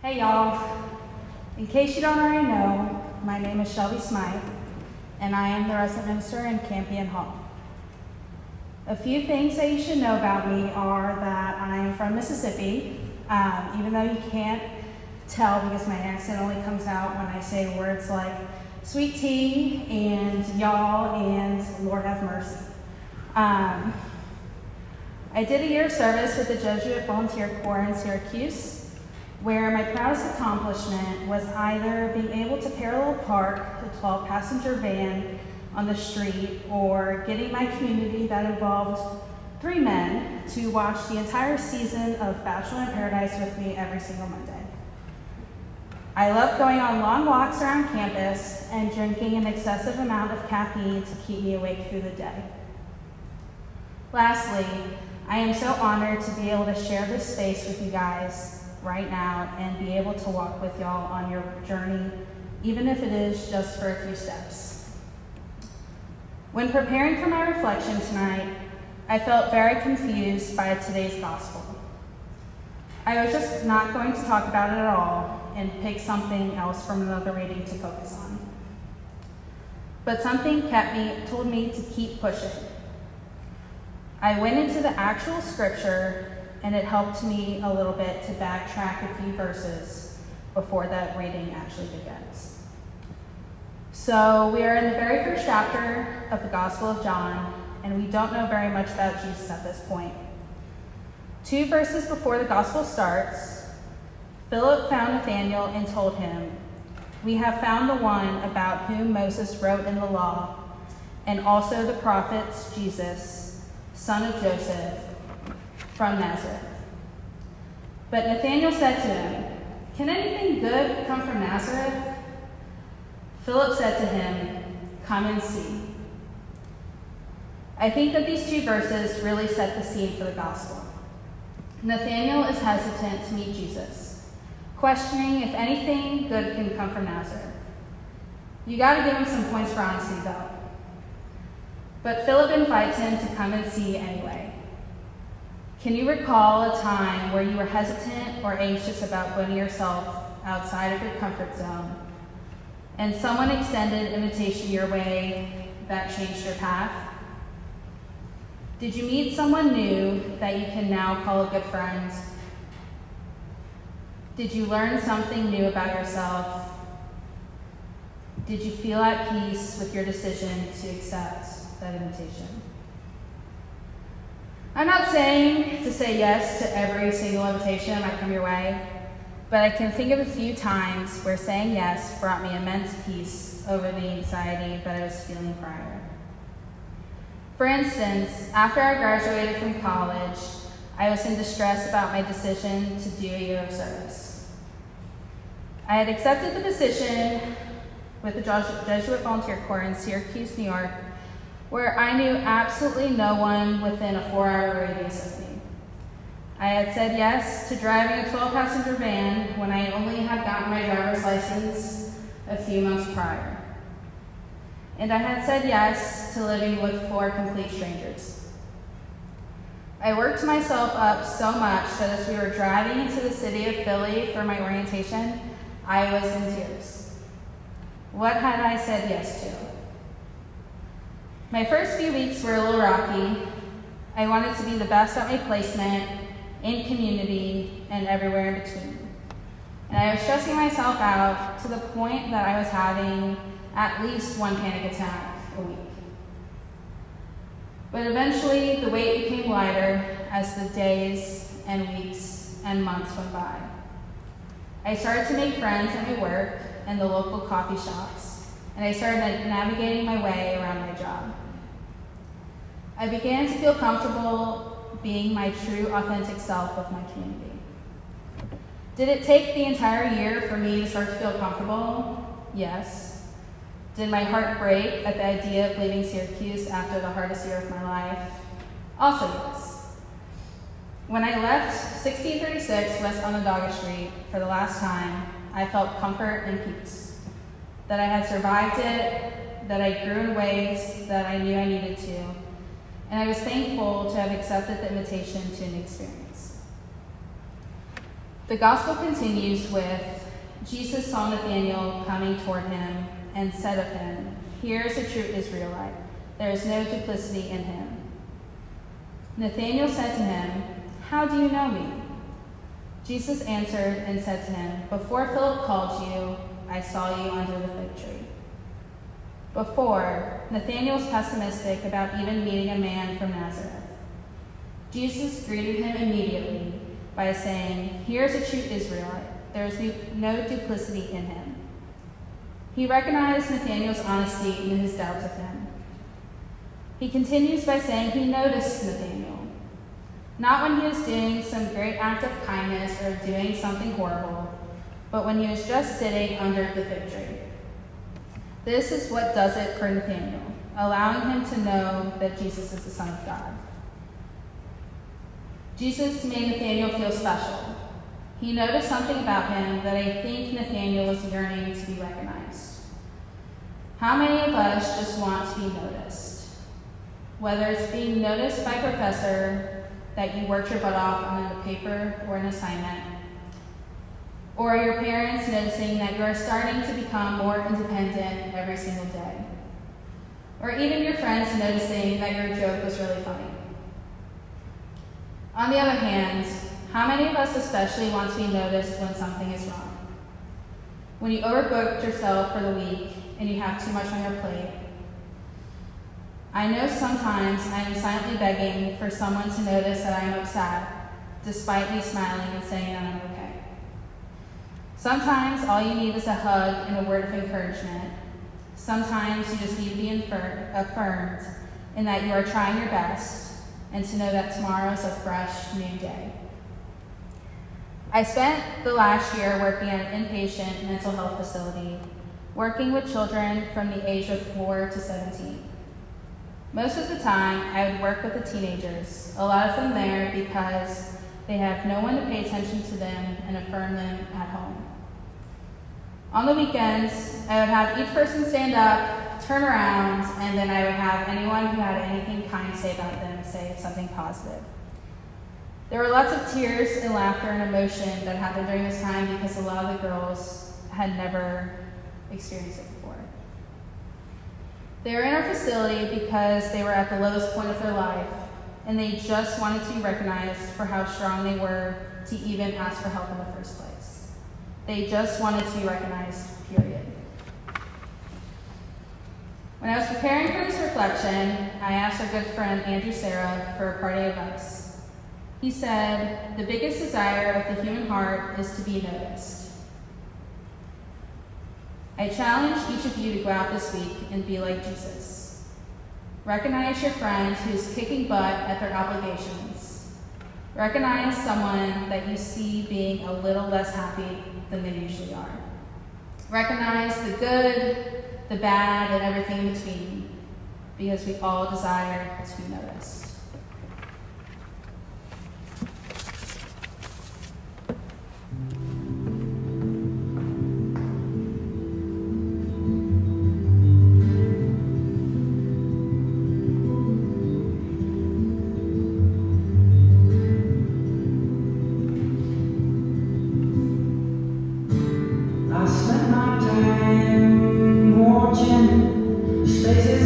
Hey y'all. In case you don't already know, my name is Shelby Smythe, and I am the resident minister in Campion Hall. A few things that you should know about me are that I am from Mississippi, um, even though you can't tell because my accent only comes out when I say words like sweet tea and y'all and Lord have mercy. Um, I did a year of service with the Jesuit Volunteer Corps in Syracuse, where my proudest accomplishment was either being able to parallel park a 12 passenger van on the street or getting my community that involved three men to watch the entire season of Bachelor in Paradise with me every single Monday. I love going on long walks around campus and drinking an excessive amount of caffeine to keep me awake through the day. Lastly, I am so honored to be able to share this space with you guys right now and be able to walk with y'all on your journey, even if it is just for a few steps. When preparing for my reflection tonight, I felt very confused by today's gospel. I was just not going to talk about it at all and pick something else from another reading to focus on. But something kept me, told me to keep pushing. I went into the actual scripture and it helped me a little bit to backtrack a few verses before that reading actually begins. So we are in the very first chapter of the Gospel of John, and we don't know very much about Jesus at this point. Two verses before the Gospel starts, Philip found Nathanael and told him, We have found the one about whom Moses wrote in the law, and also the prophets, Jesus, son of Joseph, from Nazareth. But Nathanael said to him, Can anything good come from Nazareth? Philip said to him, Come and see. I think that these two verses really set the scene for the gospel. Nathanael is hesitant to meet Jesus, questioning if anything good can come from Nazareth. You got to give him some points for honesty, though. But Philip invites him to come and see anyway. Can you recall a time where you were hesitant or anxious about putting yourself outside of your comfort zone and someone extended an invitation your way that changed your path? Did you meet someone new that you can now call a good friend? Did you learn something new about yourself? Did you feel at peace with your decision to accept that invitation? I'm not saying to say yes to every single invitation that come your way, but I can think of a few times where saying yes brought me immense peace over the anxiety that I was feeling prior. For instance, after I graduated from college, I was in distress about my decision to do a year of service. I had accepted the position with the Jesuit Volunteer Corps in Syracuse, New York, where I knew absolutely no one within a four hour radius of me. I had said yes to driving a 12 passenger van when I only had gotten my driver's license a few months prior. And I had said yes to living with four complete strangers. I worked myself up so much that as we were driving into the city of Philly for my orientation, I was in tears. What had I said yes to? My first few weeks were a little rocky. I wanted to be the best at my placement, in community, and everywhere in between. And I was stressing myself out to the point that I was having at least one panic attack a week. But eventually, the weight became lighter as the days and weeks and months went by. I started to make friends at my work and the local coffee shops, and I started navigating my way around my job. I began to feel comfortable being my true, authentic self with my community. Did it take the entire year for me to start to feel comfortable? Yes. Did my heart break at the idea of leaving Syracuse after the hardest year of my life? Also, yes. When I left 1636 West Onondaga Street for the last time, I felt comfort and peace. That I had survived it, that I grew in ways that I knew I needed to, and I was thankful to have accepted the invitation to an experience. The gospel continues with Jesus saw Nathanael coming toward him and said of him, Here is a true Israelite. There is no duplicity in him. Nathanael said to him, How do you know me? Jesus answered and said to him, Before Philip called you, I saw you under the fig tree. Before, Nathanael was pessimistic about even meeting a man from Nazareth. Jesus greeted him immediately by saying, Here is a true Israelite. There is no duplicity in him. He recognized Nathanael's honesty and his doubts of him. He continues by saying he noticed Nathanael, not when he was doing some great act of kindness or doing something horrible, but when he was just sitting under the fig tree. This is what does it for Nathanael, allowing him to know that Jesus is the Son of God. Jesus made Nathanael feel special. He noticed something about him that I think Nathanael was yearning to be recognized. How many of us just want to be noticed? Whether it's being noticed by a professor that you worked your butt off on a paper or an assignment, or your parents noticing that you are starting to become more independent every single day, or even your friends noticing that your joke was really funny. On the other hand, how many of us especially want to be noticed when something is wrong? When you overbooked yourself for the week and you have too much on your plate. I know sometimes I am silently begging for someone to notice that I am upset, despite me smiling and saying that I'm okay. Sometimes all you need is a hug and a word of encouragement. Sometimes you just need to be infer- affirmed in that you are trying your best and to know that tomorrow is a fresh new day. I spent the last year working at an inpatient mental health facility, working with children from the age of 4 to 17. Most of the time, I would work with the teenagers, a lot of them there because they have no one to pay attention to them and affirm them at home. On the weekends, I would have each person stand up turn around, and then I would have anyone who had anything kind to say about them say something positive. There were lots of tears and laughter and emotion that happened during this time because a lot of the girls had never experienced it before. They were in our facility because they were at the lowest point of their life, and they just wanted to be recognized for how strong they were to even ask for help in the first place. They just wanted to be recognized, period. When I was preparing for this reflection, I asked our good friend Andrew Sarah for a parting advice. He said, The biggest desire of the human heart is to be noticed. I challenge each of you to go out this week and be like Jesus. Recognize your friend who's kicking butt at their obligations. Recognize someone that you see being a little less happy than they usually are. Recognize the good, the bad, and everything in between, because we all desire to be noticed.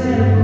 said